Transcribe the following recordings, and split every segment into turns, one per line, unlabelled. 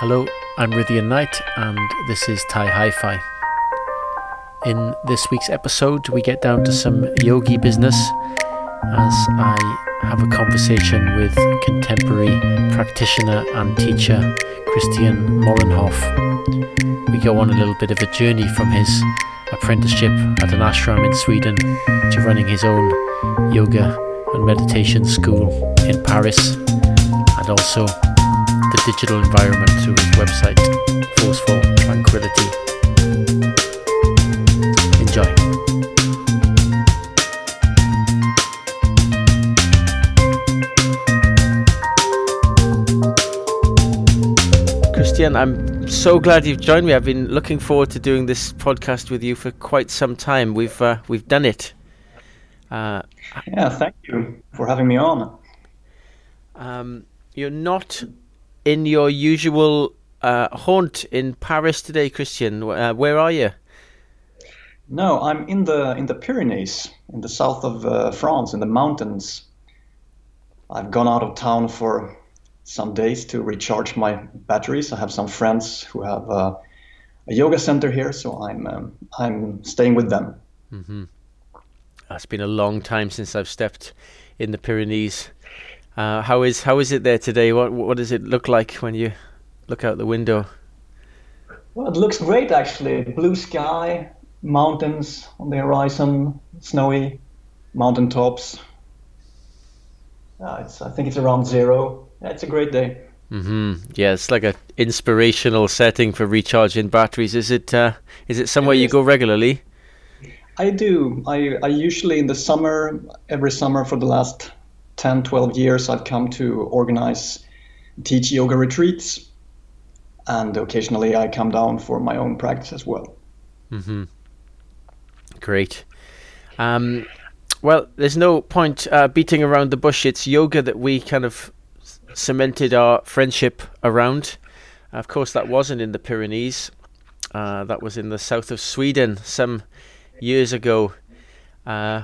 Hello, I'm Rythian Knight, and this is Thai Hi Fi. In this week's episode, we get down to some yogi business as I have a conversation with contemporary practitioner and teacher Christian Mollenhoff. We go on a little bit of a journey from his apprenticeship at an ashram in Sweden to running his own yoga and meditation school in Paris and also digital environment through his website, Forceful Tranquility. Enjoy. Christian, I'm so glad you've joined me. I've been looking forward to doing this podcast with you for quite some time. We've uh, we've done it.
Uh, yeah, thank you for having me on.
Um, you're not in your usual uh, haunt in Paris today, Christian. Uh, where are you?
No, I'm in the in the Pyrenees, in the south of uh, France, in the mountains. I've gone out of town for some days to recharge my batteries. I have some friends who have uh, a yoga center here, so I'm um, I'm staying with them.
Mm-hmm. It's been a long time since I've stepped in the Pyrenees. Uh, how is how is it there today? What what does it look like when you look out the window?
Well, it looks great actually. Blue sky, mountains on the horizon, snowy mountain tops. Uh, it's I think it's around zero. Yeah, it's a great day.
Mm-hmm. Yeah, it's like an inspirational setting for recharging batteries. Is it? Uh, is it somewhere it you go regularly?
I do. I, I usually in the summer, every summer for the last 10, 12 years, I've come to organize, teach yoga retreats, and occasionally I come down for my own practice as well.
Mm-hmm. Great. Um, well, there's no point uh, beating around the bush. It's yoga that we kind of cemented our friendship around. Of course, that wasn't in the Pyrenees. Uh, that was in the south of Sweden some years ago. Uh,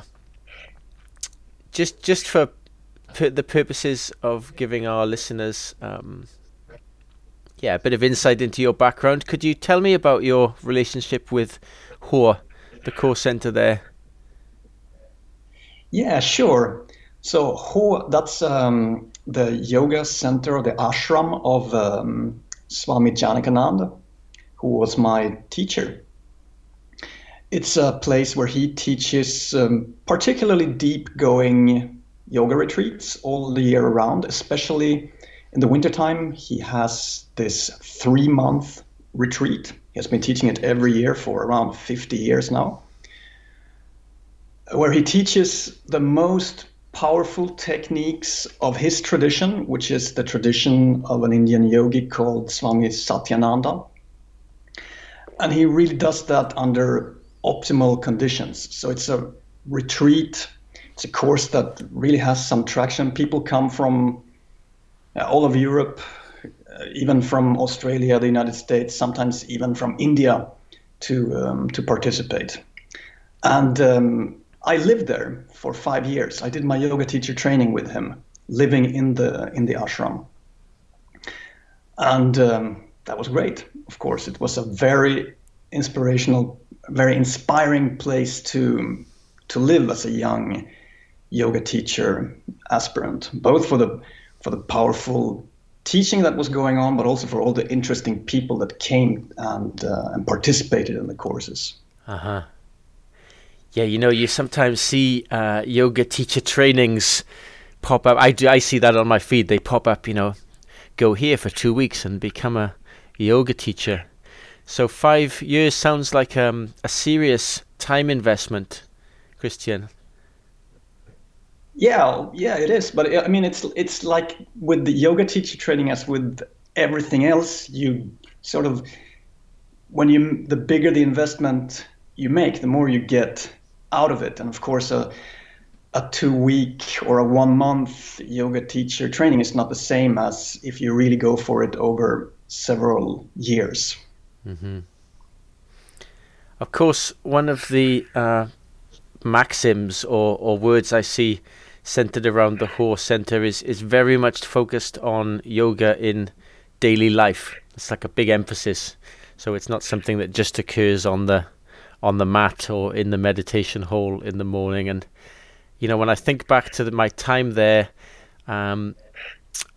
just, just for the purposes of giving our listeners, um, yeah, a bit of insight into your background, could you tell me about your relationship with Håå, the core center there?
Yeah, sure. So Håå, that's um, the yoga center, the ashram of um, Swami Janakananda, who was my teacher. It's a place where he teaches um, particularly deep going yoga retreats all the year around, especially in the wintertime. He has this three month retreat. He has been teaching it every year for around 50 years now, where he teaches the most powerful techniques of his tradition, which is the tradition of an Indian yogi called Swami Satyananda. And he really does that under optimal conditions. So it's a retreat it's a course that really has some traction. People come from uh, all of Europe, uh, even from Australia, the United States, sometimes even from India, to um, to participate. And um, I lived there for five years. I did my yoga teacher training with him, living in the in the ashram, and um, that was great. Of course, it was a very inspirational, very inspiring place to to live as a young yoga teacher aspirant, both for the for the powerful teaching that was going on, but also for all the interesting people that came and uh, and participated in the courses.
Uh huh. Yeah, you know, you sometimes see uh, yoga teacher trainings pop up. I do. I see that on my feed. They pop up. You know, go here for two weeks and become a yoga teacher. So five years sounds like um, a serious time investment, Christian.
Yeah, yeah, it is. But I mean, it's it's like with the yoga teacher training, as with everything else, you sort of when you the bigger the investment you make, the more you get out of it. And of course, a a two week or a one month yoga teacher training is not the same as if you really go for it over several years.
Mm-hmm. Of course, one of the uh, maxims or, or words I see centered around the Håå Center is, is very much focused on yoga in daily life. It's like a big emphasis. So it's not something that just occurs on the on the mat or in the meditation hall in the morning. And you know, when I think back to the, my time there, um,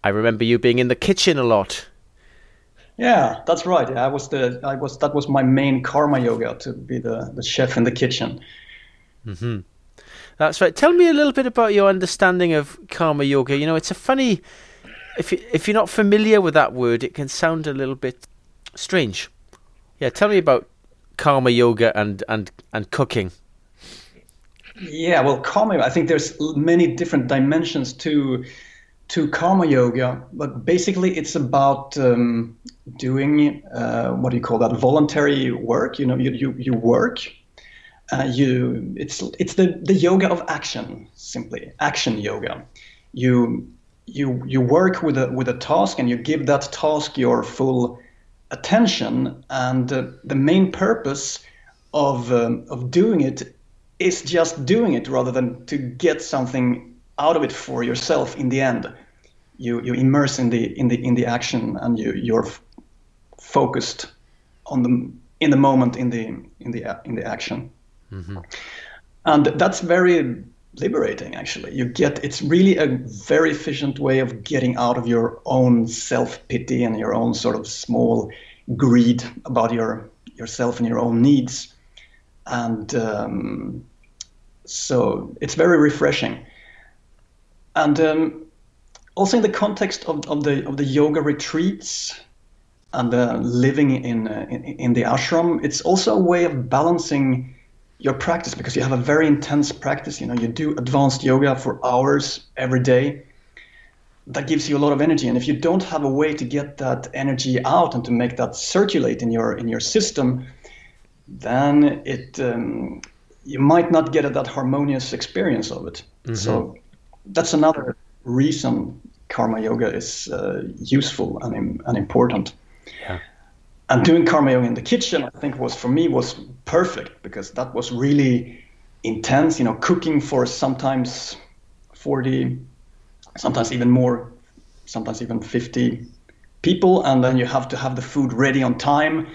I remember you being in the kitchen a lot.
Yeah, that's right. I was the I was that was my main karma yoga to be the, the chef in the kitchen.
Mm-hmm. That's right. Tell me a little bit about your understanding of karma yoga. You know, it's a funny if you, if you're not familiar with that word, it can sound a little bit strange. Yeah, tell me about karma yoga and and and cooking.
Yeah, well, karma. I think there's many different dimensions to to karma yoga, but basically it's about um, doing uh, what do you call that voluntary work. You know, you you, you work. Uh, you it's it's the the yoga of action simply. Action yoga. You you you work with a with a task and you give that task your full attention and uh, the main purpose of um, of doing it is just doing it rather than to get something out of it for yourself in the end. You you immerse in the in the in the action and you you're f- focused on the in the moment in the in the in the action mm-hmm. and that's very liberating actually. You get it's really a very efficient way of getting out of your own self-pity and your own sort of small greed about your yourself and your own needs. And um, so it's very refreshing. And um, also in the context of, of the of the yoga retreats and uh, living in, uh, in in the ashram it's also a way of balancing your practice because you have a very intense practice. You know, you do advanced yoga for hours every day. That gives you a lot of energy, and if you don't have a way to get that energy out and to make that circulate in your in your system, then it um, you might not get that harmonious experience of it. Mm-hmm. So that's another reason karma yoga is uh, useful and, and important. Yeah and doing karma yoga in the kitchen i think was for me was perfect because that was really intense you know cooking for sometimes 40 sometimes even more sometimes even 50 people. And then you have to have the food ready on time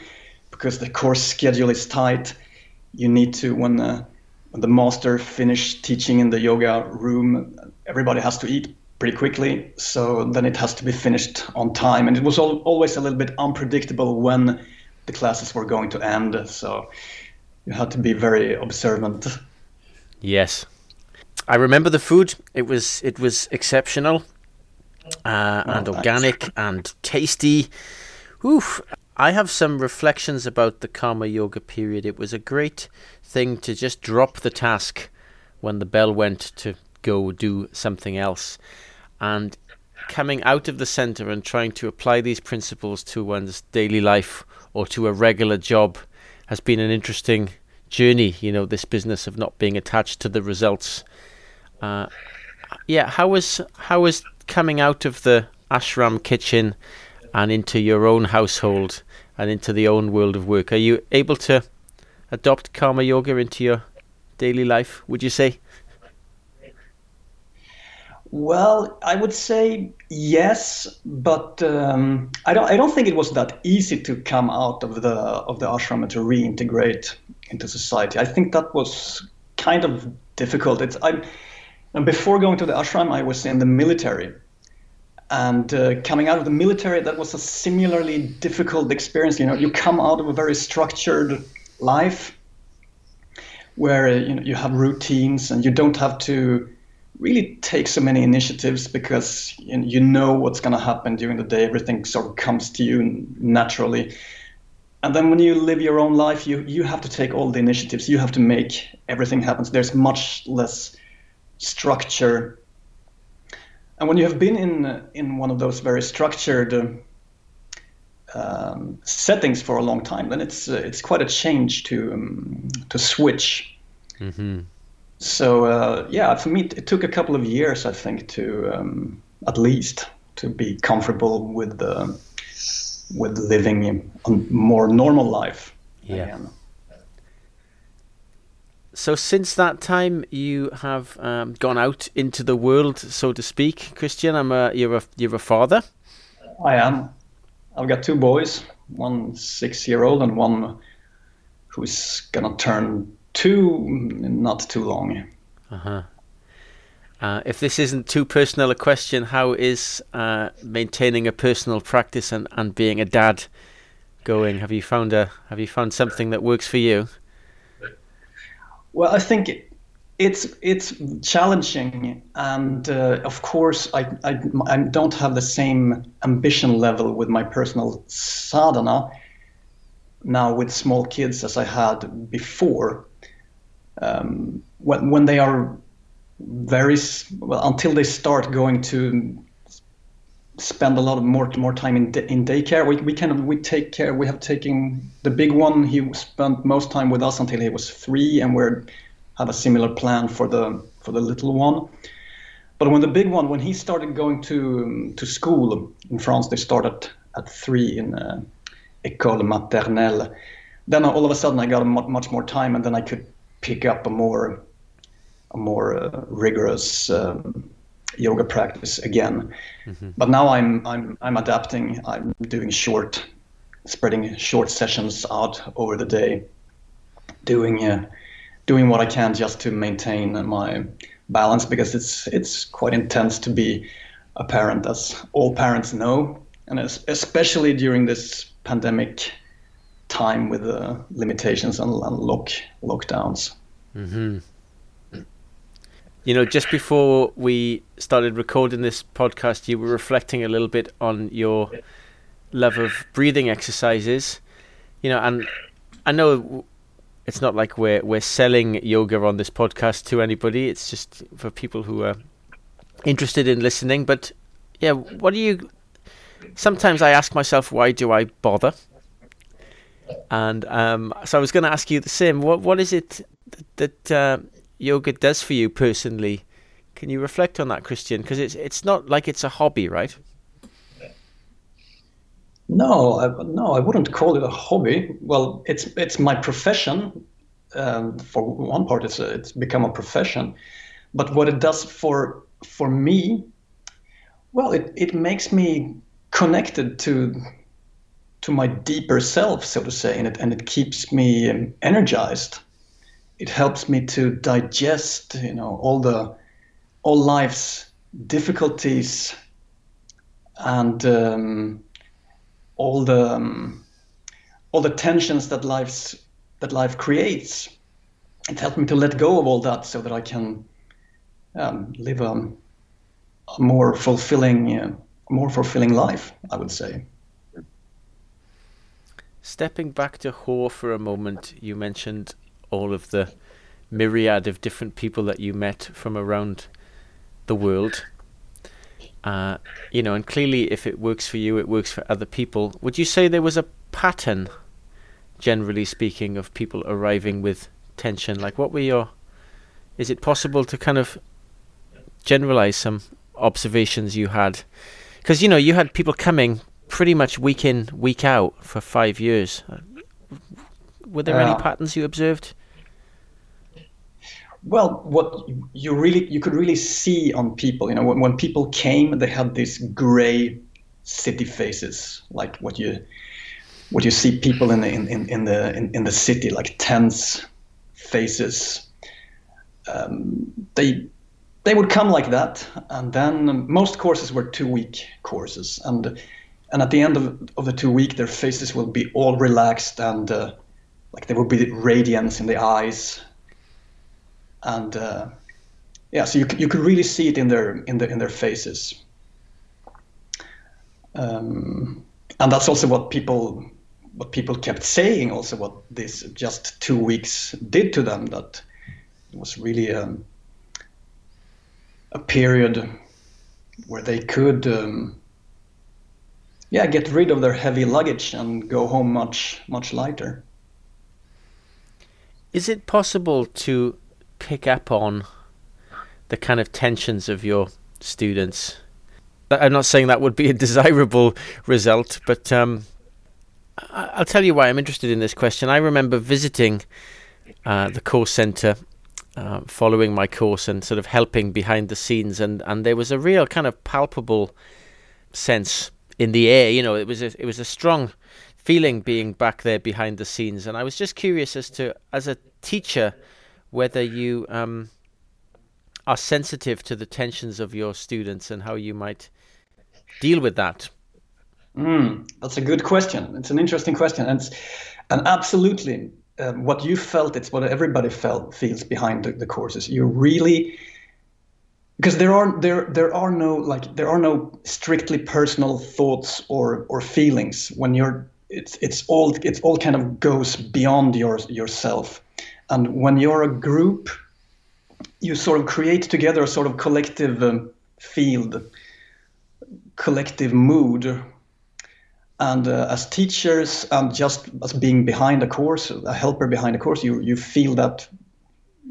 because the course schedule is tight. You need to when the, when the master finished teaching in the yoga room everybody has to eat pretty quickly. So then it has to be finished on time. And it was al- always a little bit unpredictable when the classes were going to end. So you had to be very observant.
Yes. I remember the food. It was it was exceptional uh, oh, and organic and tasty. Oof. I have some reflections about the karma yoga period. It was a great thing to just drop the task when the bell went to go do something else and coming out of the center and trying to apply these principles to one's daily life or to a regular job has been an interesting journey. You know, this business of not being attached to the results. Uh, yeah, how was how was coming out of the ashram kitchen and into your own household and into the own world of work? Are you able to adopt karma yoga into your daily life? Would you say?
Well, I would say yes, but um, I don't. I don't think it was that easy to come out of the of the ashram and to reintegrate into society. I think that was kind of difficult. It's I. Before going to the ashram, I was in the military, and uh, coming out of the military, that was a similarly difficult experience. You know, you come out of a very structured life, where uh, you know you have routines and you don't have to really take so many initiatives because you know what's going to happen during the day. Everything sort of comes to you naturally. And then when you live your own life, you, you have to take all the initiatives. You have to make everything happen. There's much less structure. And when you have been in in one of those very structured um, settings for a long time, then it's uh, it's quite a change to um, to switch. Mm-hmm so uh, yeah, for me, it took a couple of years, I think, to um, at least to be comfortable with the with living a more normal life yeah. again.
So since that time, you have um, gone out into the world, so to speak, Christian. I'm a, you're a you're a father.
I am. I've got two boys, one six year old and one who's gonna turn two not too long.
Uh-huh. Uh, if this isn't too personal a question, how is uh, maintaining a personal practice and, and being a dad going? Have you found a Have you found something that works for you?
Well, I think it's it's challenging, and uh, of course, I, I I don't have the same ambition level with my personal sadhana now with small kids as I had before. Um, when when they are very well until they start going to spend a lot of more more time in in daycare. We we kind of we take care. We have taken the big one. He spent most time with us until he was three, and we're have a similar plan for the for the little one. But when the big one, when he started going to to school in France, they started at three in uh, école maternelle. Then all of a sudden, I got much more time, and then I could pick up a more a more uh, rigorous um, yoga practice again. Mm-hmm. But now I'm I'm I'm adapting. I'm doing short, spreading short sessions out over the day, doing uh, doing what I can just to maintain my balance because it's it's quite intense to be a parent, as all parents know, and especially during this pandemic time with the limitations and, and lock lockdowns.
Mm-hmm. You know, just before we started recording this podcast, you were reflecting a little bit on your love of breathing exercises. You know, and I know it's not like we're we're selling yoga on this podcast to anybody. It's just for people who are interested in listening. But yeah, what do you? Sometimes I ask myself, why do I bother? And um, so I was going to ask you the same. What what is it that, that uh, yoga does for you personally. Can you reflect on that, Christian? Because it's it's not like it's a hobby, right?
No, I, no, I wouldn't call it a hobby. Well, it's it's my profession. Um, for one part, it's a, it's become a profession. But what it does for for me, well, it, it makes me connected to to my deeper self, so to say, and it and it keeps me um, energized it helps me to digest, you know, all the all life's difficulties and um, all the um, all the tensions that life's that life creates. It helps me to let go of all that so that I can um, live a, a, more fulfilling, uh, more fulfilling life. I would say.
Stepping back to Håå for a moment, you mentioned all of the myriad of different people that you met from around the world. Uh, you know, and clearly, if it works for you, it works for other people. Would you say there was a pattern, generally speaking, of people arriving with tension? Like, what were your? Is it possible to kind of generalize some observations you had? Because you know, you had people coming pretty much week in, week out for five years. Were there any patterns you observed?
Well, what you really you could really see on people, you know, when, when people came, they had these gray city faces, like what you what you see people in the in, in, the in, in the city, like tense faces. Um, they they would come like that, and then most courses were two week courses, and and at the end of, of the two week, their faces will be all relaxed and uh, like there will be radiance in the eyes and uh, yeah, so you you could really see it in their in their in their faces. Um, and that's also what people what people kept saying. Also, what this just two weeks did to them. That it was really um, a period where they could. Um, yeah, get rid of their heavy luggage and go home much much lighter.
Is it possible to pick up on the kind of tensions of your students. I'm not saying that would be a desirable result, but um, I'll tell you why I'm interested in this question. I remember visiting uh, the course center, uh, following my course, and sort of helping behind the scenes, and, and there was a real kind of palpable sense in the air. You know, it was a, it was a strong feeling being back there behind the scenes, and I was just curious as to, as a teacher, whether you um, are sensitive to the tensions of your students and how you might deal with that.
Mm, that's a good question. It's an interesting question, and and absolutely, um, what you felt, it's what everybody felt feels behind the, the courses. You really because there are there there are no like there are no strictly personal thoughts or or feelings when you're it's it's all it's all kind of goes beyond your yourself. And when you're a group you sort of create together a sort of collective um, field collective mood. And uh, as teachers and just as being behind a course a helper behind a course you you feel that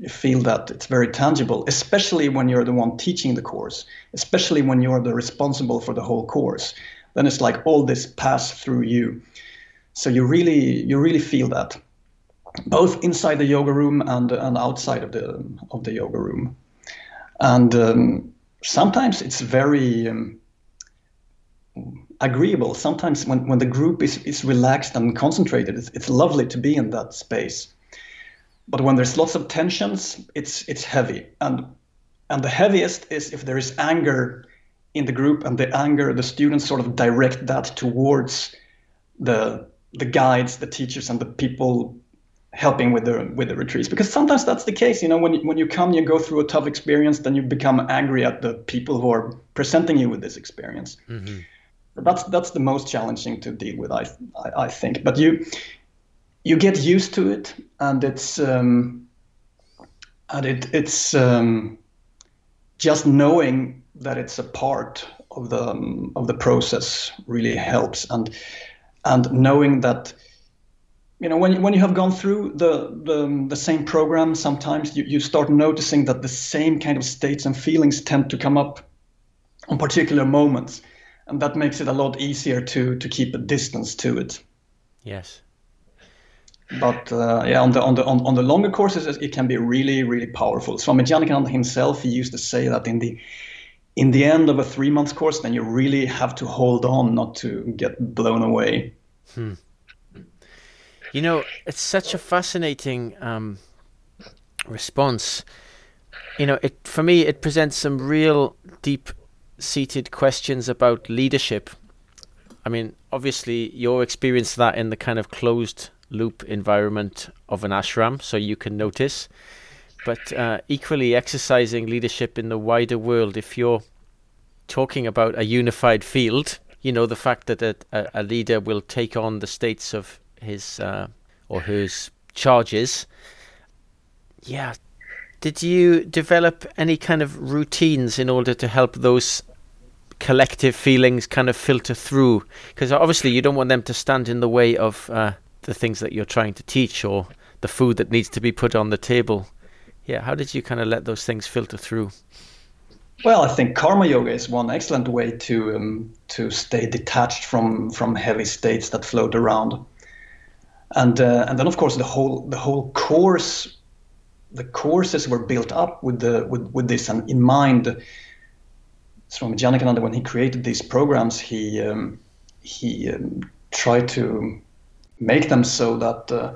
you feel that it's very tangible especially when you're the one teaching the course especially when you're the responsible for the whole course then it's like all this pass through you so you really you really feel that both inside the yoga room and and outside of the of the yoga room and um, sometimes it's very um, agreeable. Sometimes when, when the group is, is relaxed and concentrated, it's, it's lovely to be in that space. But when there's lots of tensions, it's it's heavy. And and the heaviest is if there is anger in the group and the anger, the students sort of direct that towards the the guides, the teachers, and the people helping with the with the retreats because sometimes that's the case you know when you, when you come you go through a tough experience then you become angry at the people who are presenting you with this experience mm-hmm that's that's the most challenging to deal with, I I, I think. But you you get used to it, and it's um, and it it's um, just knowing that it's a part of the um, of the process really helps, and and knowing that you know when when you have gone through the the, the same program, sometimes you, you start noticing that the same kind of states and feelings tend to come up on particular moments and that makes it a lot easier to to keep a distance to it.
Yes.
But uh, yeah, on the on the on, on the longer courses, it can be really really powerful. Swami Janakananda himself, he used to say that in the in the end of a three month course, then you really have to hold on not to get blown away. Hmm.
You know, it's such a fascinating um, response. You know, it for me it presents some real deep seated questions about leadership. I mean, obviously, you're experienced that in the kind of closed loop environment of an ashram, so you can notice. But uh, equally, exercising leadership in the wider world, if you're talking about a unified field, you know, the fact that a, a leader will take on the states of his uh, or hers charges. Yeah. Did you develop any kind of routines in order to help those collective feelings kind of filter through? Because obviously you don't want them to stand in the way of uh, the things that you're trying to teach or the food that needs to be put on the table. Yeah, how did you kind of let those things filter through?
Well, I think karma yoga is one excellent way to um, to stay detached from from heavy states that float around, and uh, and then of course the whole the whole course, the courses were built up with the with with this and in mind Swami Janakananda, when he created these programs, he um, he um, tried to make them so that uh,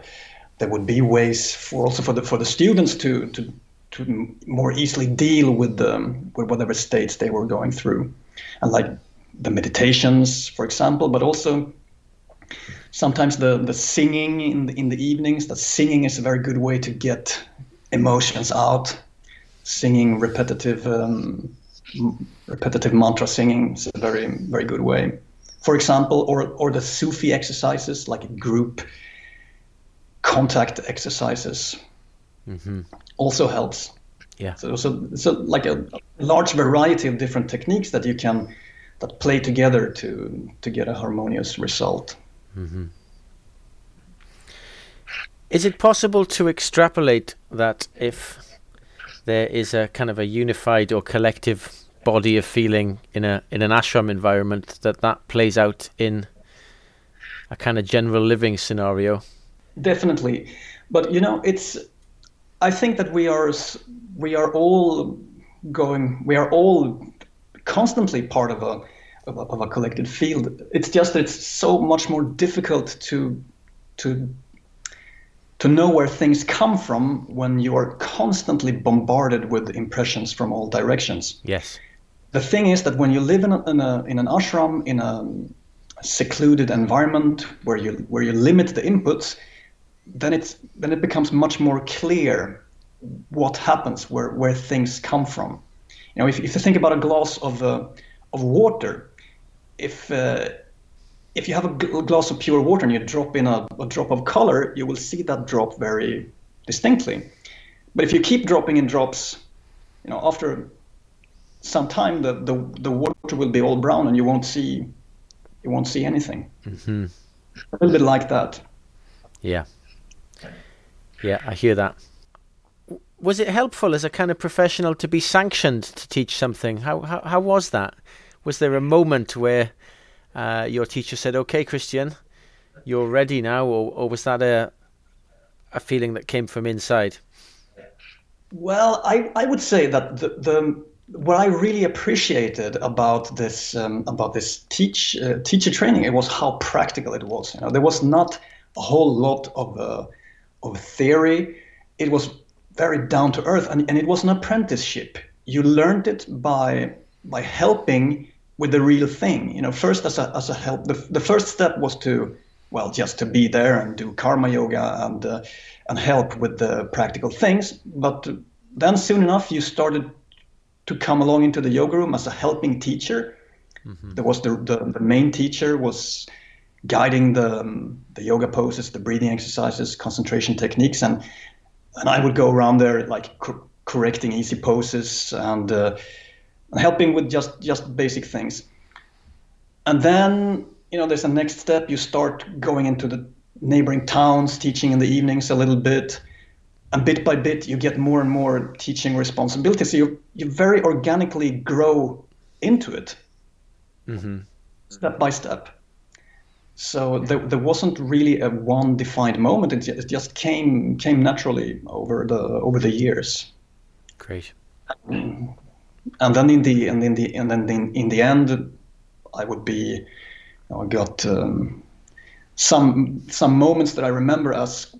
there would be ways for also for the for the students to to to more easily deal with the, with whatever states they were going through, and like the meditations, for example, but also sometimes the the singing in the, in the evenings. That singing is a very good way to get emotions out. Singing repetitive um, repetitive mantra singing is a very very good way. For example, or or the Sufi exercises like group contact exercises mm-hmm. also helps.
Yeah.
So so so like a large variety of different techniques that you can that play together to to get a harmonious result. Mm-hmm.
Is it possible to extrapolate that if there is a kind of a unified or collective body of feeling in a in an ashram environment that that plays out in a kind of general living scenario
definitely but you know it's i think that we are we are all going we are all constantly part of a of, of a collected field. It's just that it's so much more difficult to to to know where things come from when you are constantly bombarded with impressions from all directions.
Yes.
The thing is that when you live in, a, in, a, in an ashram, in a secluded environment where you where you limit the inputs, then it's then it becomes much more clear what happens, where where things come from. You know, if, if you think about a glass of uh, of water, if uh, if you have a glass of pure water and you drop in a, a drop of color, you will see that drop very distinctly. But if you keep dropping in drops, you know, after some time, the, the, the water will be all brown and you won't see you won't see anything. Mm-hmm. A little bit like that.
Yeah. Yeah, I hear that. Was it helpful as a kind of professional to be sanctioned to teach something? How how, how was that? Was there a moment where uh, your teacher said, "Okay, Christian, you're ready now," or, or was that a a feeling that came from inside?
Well, I, I would say that the, the what I really appreciated about this um, about this teach uh, teacher training it was how practical it was. You know, there was not a whole lot of uh, of theory. It was very down to earth, and, and it was an apprenticeship. You learned it by by helping with the real thing. You know, first as a as a help, the, the first step was to well just to be there and do karma yoga and uh, and help with the practical things. But then soon enough, you started to come along into the yoga room as a helping teacher. Mm-hmm. There was the, the the main teacher was guiding the um, the yoga poses, the breathing exercises, concentration techniques, and and I would go around there like co- correcting easy poses and. Uh, helping with just just basic things. And then you know there's a next step. You start going into the neighboring towns, teaching in the evenings a little bit, and bit by bit you get more and more teaching responsibilities. So you you very organically grow into it, mm-hmm. step by step. So there, there wasn't really a one defined moment. It, it just came came naturally over the over the years.
Great.
And then in the and in the and then in, in the end, I would be, you know, I got um, some some moments that I remember as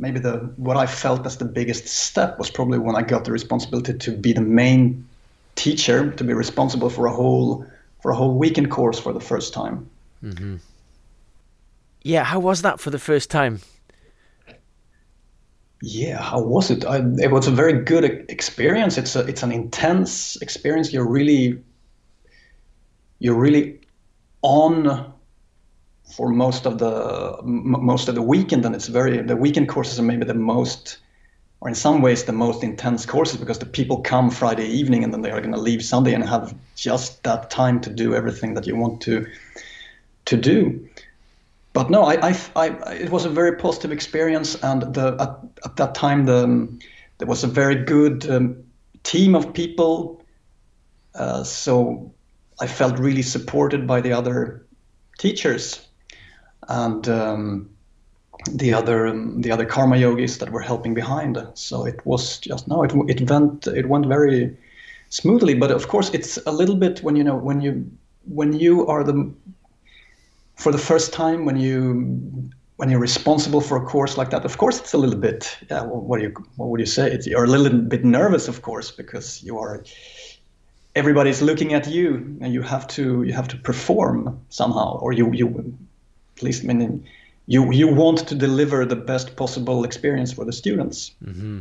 maybe the what I felt as the biggest step was probably when I got the responsibility to be the main teacher, to be responsible for a whole for a whole weekend course for the first time. Mm-hmm.
Yeah, how was that for the first time?
yeah how was it I, it was a very good experience it's a it's an intense experience you're really you're really on for most of the most of the weekend and it's very the weekend courses are maybe the most or in some ways the most intense courses because the people come friday evening and then they are going to leave sunday and have just that time to do everything that you want to to do but no, I, I, I, it was a very positive experience, and the, at, at that time the, um, there was a very good um, team of people. Uh, so I felt really supported by the other teachers and um, the other um, the other karma yogis that were helping behind. So it was just no, it it went it went very smoothly. But of course, it's a little bit when you know when you when you are the for the first time when you when you're responsible for a course like that, of course it's a little bit. Yeah, what do you what would you say? It's, you're a little bit nervous, of course, because you are. Everybody's looking at you, and you have to you have to perform somehow, or you you at least I you you want to deliver the best possible experience for the students. Mm-hmm.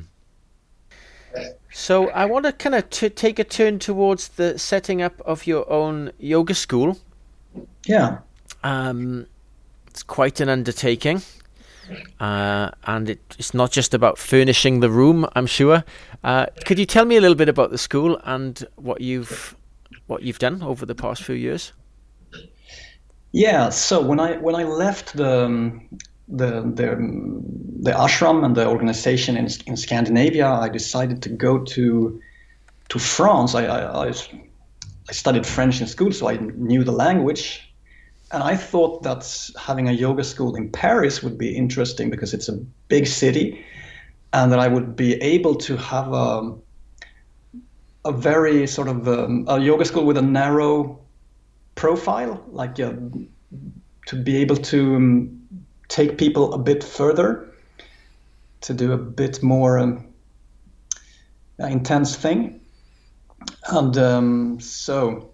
So I want to kind of t- take a turn towards the setting up of your own yoga school.
Yeah.
Um, it's quite an undertaking. Uh, and it, it's not just about furnishing the room, I'm sure. Uh, could you tell me a little bit about the school and what you've what you've done over the past few years?
Yeah, so when I when I left the the the, the ashram and the organization in in Scandinavia, I decided to go to to France. I I, I studied French in school, so I knew the language and I thought that having a yoga school in Paris would be interesting because it's a big city, and that I would be able to have a, a very sort of um, a yoga school with a narrow profile, like uh, to be able to um, take people a bit further, to do a bit more um, intense thing. And um, so,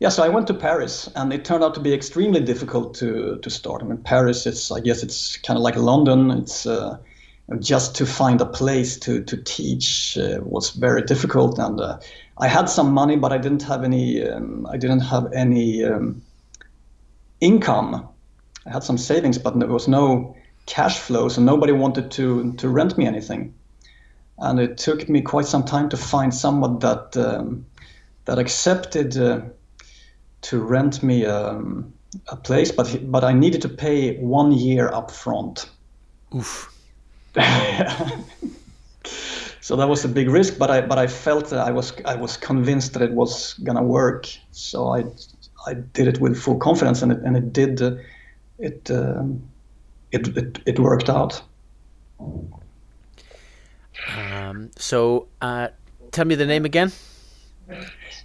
yeah, so I went to Paris, and it turned out to be extremely difficult to to start. I mean, Paris, it's I guess it's kind of like London. It's uh, just to find a place to to teach uh, was very difficult, and uh, I had some money, but I didn't have any. Um, I didn't have any um, income. I had some savings, but there was no cash flow, so nobody wanted to to rent me anything. And it took me quite some time to find someone that um, that accepted uh, to rent me um, a place, but but I needed to pay one year up front.
Oof.
so that was a big risk, but I but I felt that I was I was convinced that it was gonna work. So I I did it with full confidence, and it and it did. Uh, it, um, it it it worked out.
Um, so uh, tell me the name again.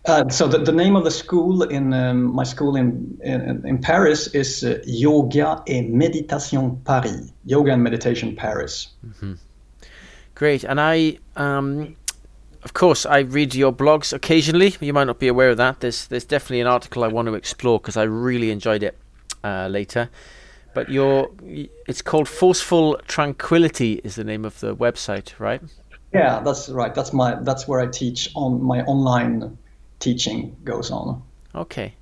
Uh, so the, the name of the school in um, my school in, in, in Paris is uh, Yoga et Méditation Paris. Yoga and Meditation Paris.
Mm-hmm. Great, and I, um, of course, I read your blogs occasionally. You might not be aware of that. There's there's definitely an article I want to explore because I really enjoyed it uh, later. But your it's called Forceful Tranquility is the name of the website, right?
Yeah, that's right. That's my that's where I teach on my online teaching goes on.
Okay.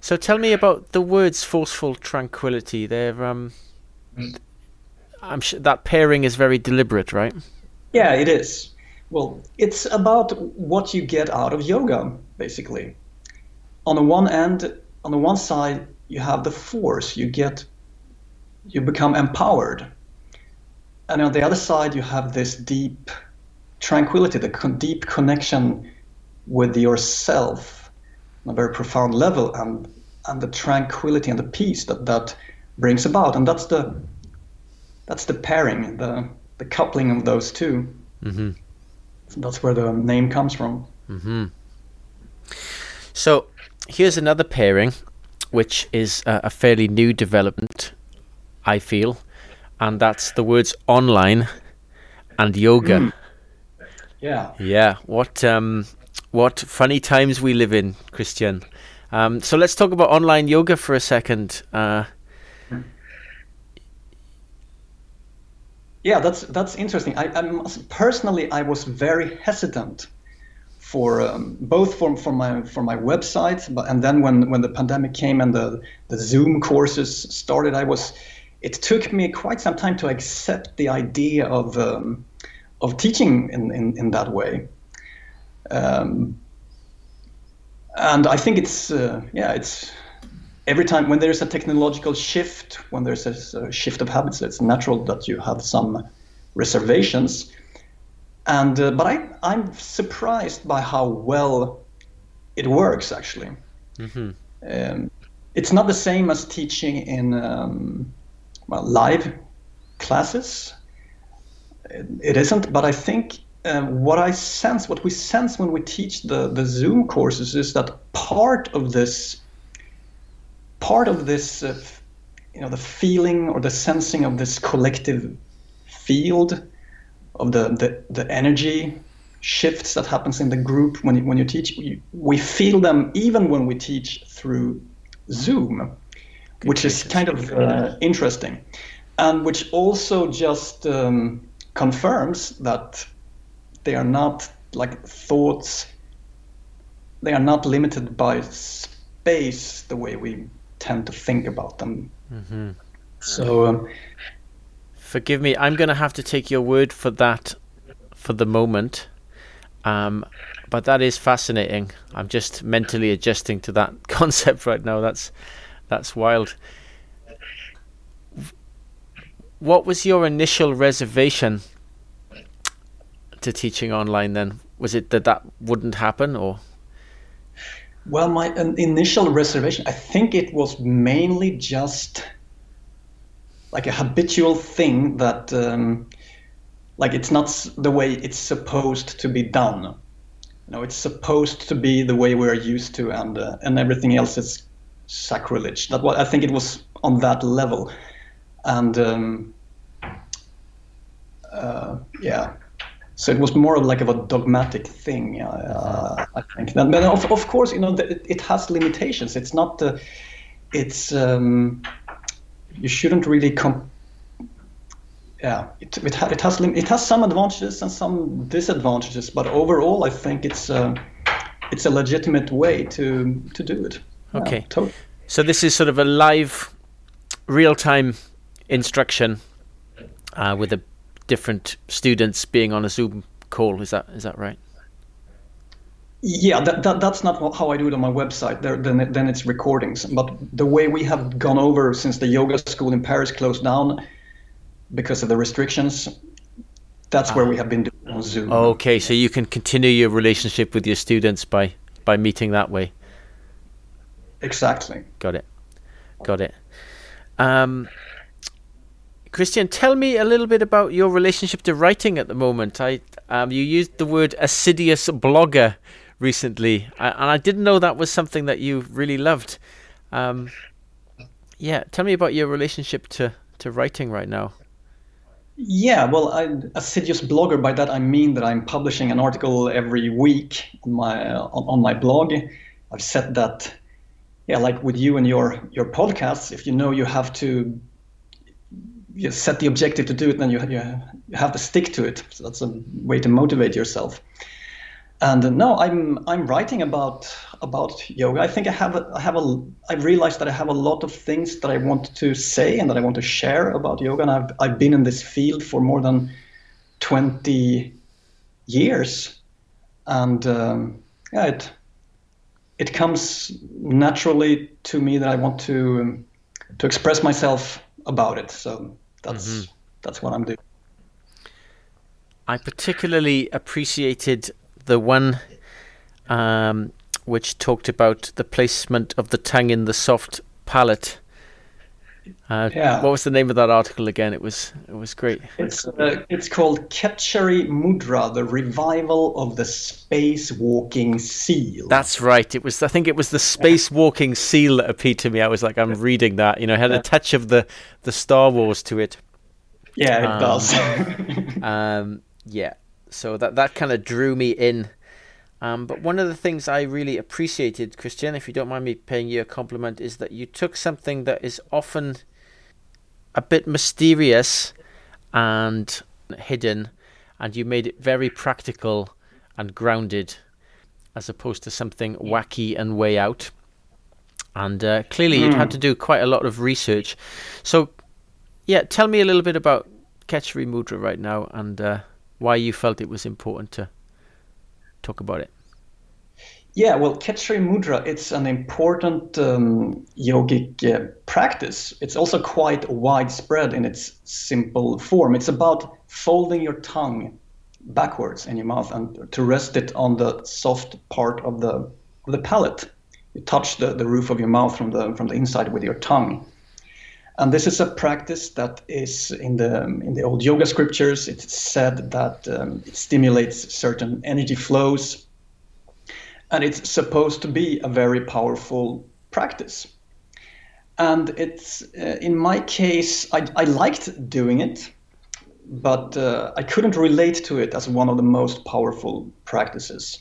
So tell me about the words forceful tranquility. They're um I'm sure that pairing is very deliberate, right?
Yeah, it is. Well, it's about what you get out of yoga, basically. On the one end, on the one side, you have the force. You get, you become empowered. And on the other side, you have this deep tranquility, the con- deep connection with yourself on a very profound level, and and the tranquility and the peace that that brings about. And that's the that's the pairing, the the coupling of those 2
mm-hmm.
That's where the name comes from.
Mm-hmm. So here's another pairing, which is a, a fairly new development, I feel, and that's the words online and yoga. Mm.
Yeah.
Yeah. What um, what funny times we live in, Christian. Um, so let's talk about online yoga for a second. Uh,
yeah, that's that's interesting. I, I personally I was very hesitant for um, both for, for my for my website, but and then when when the pandemic came and the the Zoom courses started, I was it took me quite some time to accept the idea of um, of teaching in, in, in that way. Um, and I think it's uh, yeah it's every time when there's a technological shift, when there's a, shift of habits, it's natural that you have some reservations. And uh, but I I'm surprised by how well it works actually. Mm-hmm. Um, it's not the same as teaching in um, well, live classes. It, it isn't, but I think uh, what I sense, what we sense when we teach the, the Zoom courses is that part of this part of this, uh, you know, the feeling or the sensing of this collective field of the, the, the energy shifts that happens in the group when you, when you teach, we, we feel them even when we teach through Zoom, Good which is kind of uh, interesting, and which also just um, confirms that they are not like thoughts. They are not limited by space the way we tend to think about them. Mm-hmm. So, um,
forgive me, I'm going to have to take your word for that for the moment. Um, but that is fascinating. I'm just mentally adjusting to that concept right now. That's that's wild. What was your initial reservation to teaching online? Then was it that that wouldn't happen, or?
Well, my initial reservation, I think it was mainly just like a habitual thing that, um, like, it's not the way it's supposed to be done. You know, it's supposed to be the way we're used to, and uh, and everything else is sacrilege. That what I think it was on that level, and um, uh, yeah. So it was more of like of a dogmatic thing, uh, I think. And, But of, of course, you know, it, it has limitations. It's not the, it's um, you shouldn't really come. Yeah, it it, ha- it has it has some advantages and some disadvantages, but overall, I think it's uh, it's a legitimate way to to do it.
Okay. Yeah, totally. So this is sort of a live, real time instruction uh, with a different students being on a Zoom call. Is that is that right?
Yeah, that, that, that's not how I do it on my website. There, then, then it's recordings. But the way we have gone over since the yoga school in Paris closed down because of the restrictions, that's ah. where we have been doing on Zoom.
Okay, so you can continue your relationship with your students by by meeting that way.
Exactly.
Got it. Got it. Um, Christian, tell me a little bit about your relationship to writing at the moment. I um, you used the word assiduous blogger recently, and I didn't know that was something that you really loved. Um, yeah, tell me about your relationship to, to writing right now.
Yeah, well, I, assiduous blogger. By that I mean that I'm publishing an article every week on my on, on my blog. I've said that, yeah, like with you and your your podcasts, if you know you have to you set the objective to do it, then you, you have to stick to it. So that's a way to motivate yourself. And uh, no, I'm I'm writing about about yoga. I think I have a, I have a I realized that I have a lot of things that I want to say and that I want to share about yoga. And I've I've been in this field for more than twenty years, and um, yeah, it it comes naturally to me that I want to um, to express myself about it. So that's mm-hmm. that's what I'm doing.
I particularly appreciated the one um, which talked about the placement of the tongue in the soft palate. Uh, yeah. What was the name of that article again? It was it was great.
It's uh, it's called Khechari Mudra: The Revival of the Space Walking Seal.
That's right. It was. I think it was the space walking seal that appealed to me. I was like, I'm reading that. You know, it had a touch of the the Star Wars to it.
Yeah, it um, does.
um, yeah. So that that kind of drew me in. Um, but one of the things I really appreciated, Christian, if you don't mind me paying you a compliment, is that you took something that is often a bit mysterious and hidden, and you made it very practical and grounded, as opposed to something wacky and way out. And uh, clearly, mm. you'd had hmm. to do quite a lot of research. So, yeah, tell me a little bit about Khechari Mudra right now and uh, why you felt it was important to talk about it.
Yeah, well, Khechari Mudra, it's an important um, yogic uh, practice. It's also quite widespread in its simple form. It's about folding your tongue backwards in your mouth and to rest it on the soft part of the, of the palate. You touch the, the roof of your mouth from the, from the inside with your tongue. And this is a practice that is in the in the old yoga scriptures. It's said that um, it stimulates certain energy flows, and it's supposed to be a very powerful practice. And it's uh, in my case, I, I liked doing it, but uh, I couldn't relate to it as one of the most powerful practices.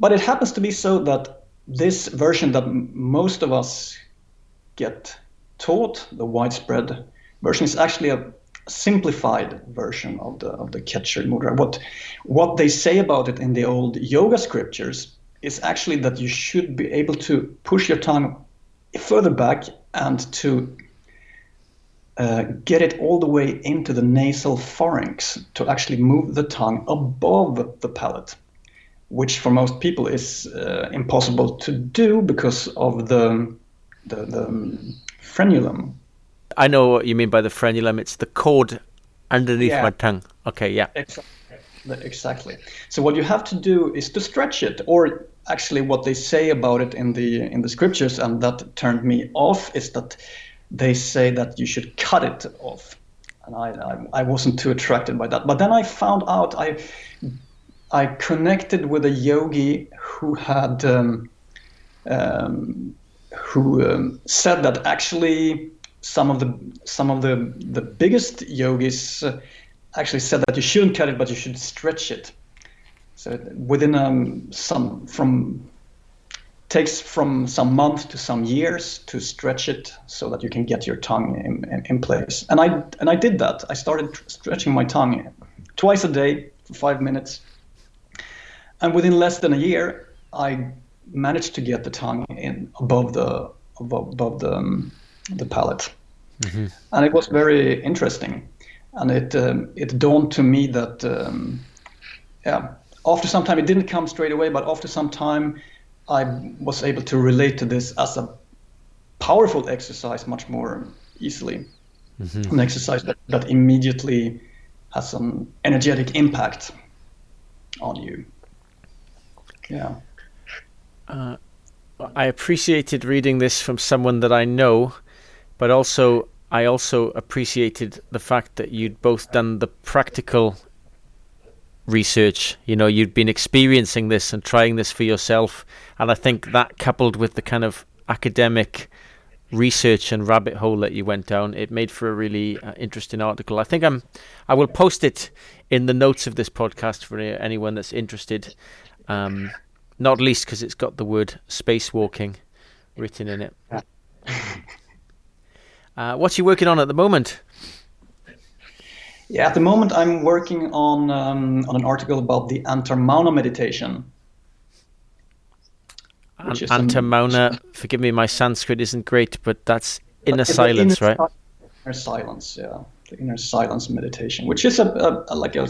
But it happens to be so that this version that m- most of us get taught, the widespread version, is actually a simplified version of the of the Khechari Mudra. What what they say about it in the old yoga scriptures is actually that you should be able to push your tongue further back and to uh, get it all the way into the nasal pharynx to actually move the tongue above the palate, which for most people is uh, impossible to do because of the the, the frenulum.
I know what you mean by the frenulum. It's the cord underneath yeah. my tongue. Okay, yeah.
Exactly. exactly. So what you have to do is to stretch it, or actually what they say about it in the in the scriptures, and that turned me off, is that they say that you should cut it off, and I I, I wasn't too attracted by that. But then I found out I I connected with a yogi who had um, um, who um, said that actually some of the some of the the biggest yogis uh, actually said that you shouldn't cut it, but you should stretch it. So within um, some from takes from some months to some years to stretch it so that you can get your tongue in, in, in, place. And I and I did that. I started stretching my tongue twice a day for five minutes. And within less than a year, I managed to get the tongue in above the above, above the um, the palate, mm-hmm. and it was very interesting. And it um, it dawned to me that um, yeah, after some time it didn't come straight away, but after some time I was able to relate to this as a powerful exercise much more easily. Mm-hmm. An exercise that, that immediately has an energetic impact on you. Yeah.
Uh, I appreciated reading this from someone that I know, but also I also appreciated the fact that you'd both done the practical research. You know, you'd been experiencing this and trying this for yourself, and I think that coupled with the kind of academic research and rabbit hole that you went down, it made for a really uh, interesting article. I think I'm, I will post it in the notes of this podcast for anyone that's interested. Um, not least because it's got the word spacewalking written in it. Uh, what's you working on at the moment?
Yeah, at the moment I'm working on um, on an article about the Antarmauna meditation.
An- Antarmauna, forgive me, my Sanskrit isn't great, but that's inner silence, inner right?
Inner silence, yeah, the inner silence meditation, which is a, a, a like a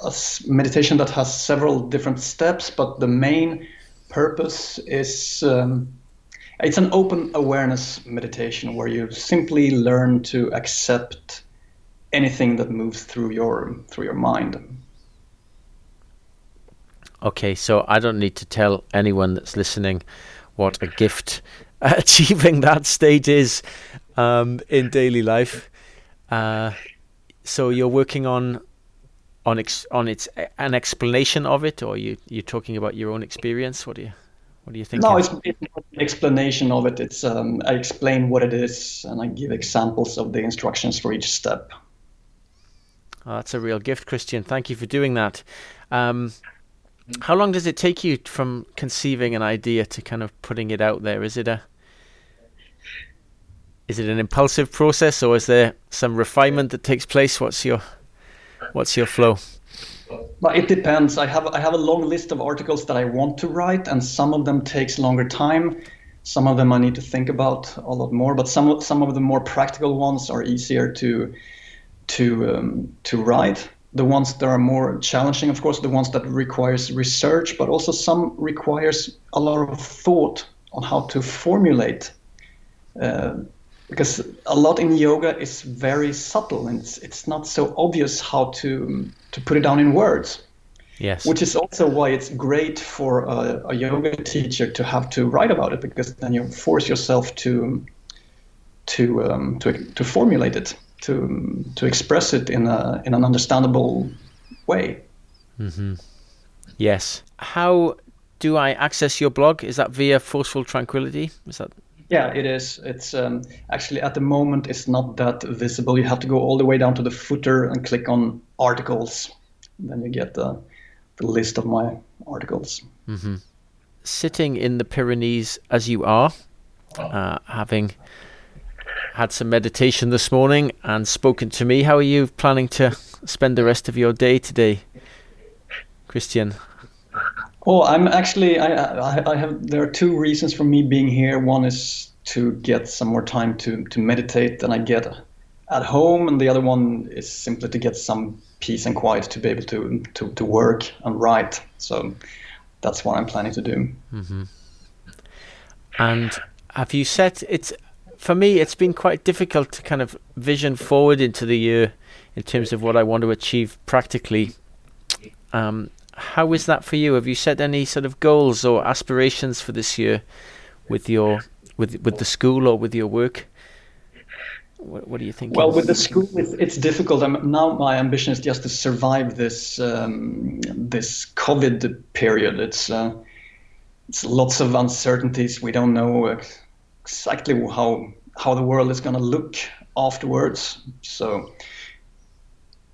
a meditation that has several different steps, but the main purpose is um, it's an open awareness meditation where you simply learn to accept anything that moves through your through your mind.
Okay, so I don't need to tell anyone that's listening what a gift achieving that state is um, in daily life. Uh, so you're working on on ex- on its an explanation of it, or you you're talking about your own experience? What do you what do you think?
No, it's, it's an explanation of it. It's um, I explain what it is, and I give examples of the instructions for each step.
Oh, that's a real gift, Christian. Thank you for doing that. Um, how long does it take you from conceiving an idea to kind of putting it out there? Is it a is it an impulsive process, or is there some refinement that takes place? What's your What's your flow?
But it depends. I have I have a long list of articles that I want to write, and some of them takes longer time. Some of them I need to think about a lot more. But some some of the more practical ones are easier to to um, to write. The ones that are more challenging, of course, the ones that requires research, but also some requires a lot of thought on how to formulate uh, because a lot in yoga is very subtle and it's, it's not so obvious how to to put it down in words.
Yes.
Which is also why it's great for a, a yoga teacher to have to write about it because then you force yourself to to um, to, to formulate it to to express it in a in an understandable way.
Mm-hmm. yes. How do i access your blog? Is that via forceful tranquility? Is that
yeah, it is. It's um, actually at the moment it's not that visible. You have to go all the way down to the footer and click on articles. Then you get the, the list of my articles.
Mm-hmm. Sitting in the Pyrenees as you are, uh, having had some meditation this morning and spoken to me, how are you planning to spend the rest of your day today, Christian?
Oh, I'm actually I, I, I have there are two reasons for me being here. One is to get some more time to to meditate than I get at home, and the other one is simply to get some peace and quiet to be able to to, to work and write. So that's what I'm planning to do.
Mm-hmm. And have you set it's for me? It's been quite difficult to kind of vision forward into the year in terms of what I want to achieve practically. Um, how is that for you? Have you set any sort of goals or aspirations for this year with your with with the school or with your work? What, what do you think?
Well, with the school, it's, it's difficult. I'm, now my ambition is just to survive this um, this COVID period. It's uh, it's lots of uncertainties. We don't know exactly how how the world is going to look afterwards. So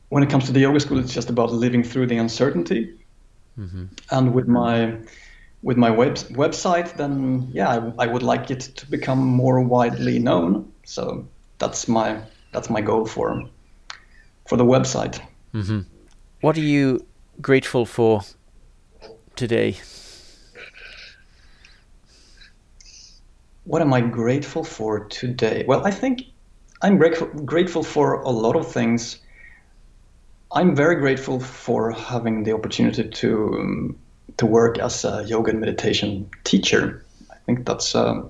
when it comes to the yoga school, it's just about living through the uncertainty. Mm-hmm. And with my with my web, website, then yeah, I, I, would like it to become more widely known. So that's my that's my goal for for the website.
Mm-hmm. What are you grateful for today?
What am I grateful for today? Well, I think I'm grateful grateful for a lot of things. I'm very grateful for having the opportunity to um, to work as a yoga and meditation teacher. I think that's a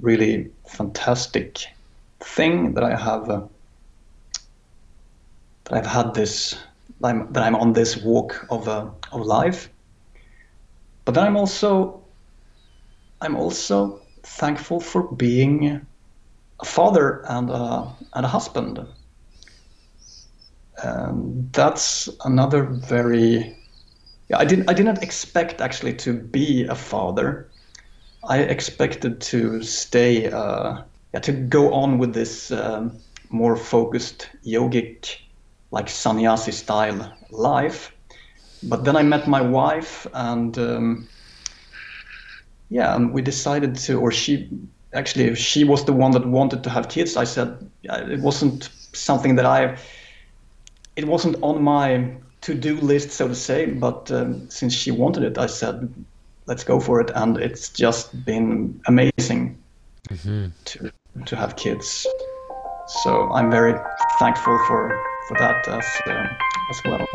really fantastic thing that I have uh, that I've had this I'm, that I'm on this walk of uh, of life. But then I'm also I'm also thankful for being a father and a, and a husband. And that's another very yeah, I didn't I didn't expect actually to be a father. I expected to stay uh, yeah, to go on with this um, more focused yogic, like sannyasi style life. But then I met my wife, and um, yeah, and we decided to, or she actually, she was the one that wanted to have kids. I said it wasn't something that I, it wasn't on my to-do list, so to say. But um, since she wanted it, I said, let's go for it, and it's just been amazing mm-hmm. to to have kids. So I'm very thankful for for that as uh, as well,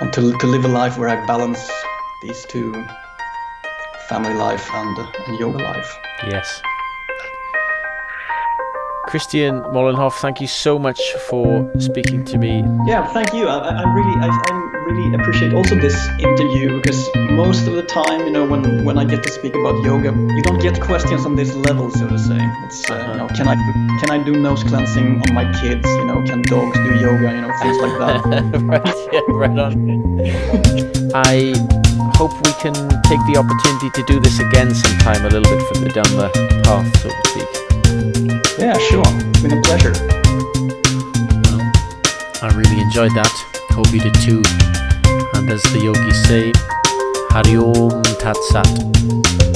and to to live a life where I balance these two, family life and, uh, and yoga life.
Yes. Christian Mollenhoff, thank you so much for speaking to me.
Yeah, thank you. I, I really, I, I, really appreciate also this interview because most of the time, you know, when when I get to speak about yoga, you don't get questions on this level, so to say. It's, uh, you know, can I can I do nose cleansing on my kids? You know, can dogs do yoga? You know, things like that.
right, yeah, right on. I hope we can take the opportunity to do this again sometime, a little bit further down the path, so to speak.
Yeah, sure. It's been a pleasure.
Well, I really enjoyed that. Hope you did too. And as the yogis say, Hari Om Tat Sat.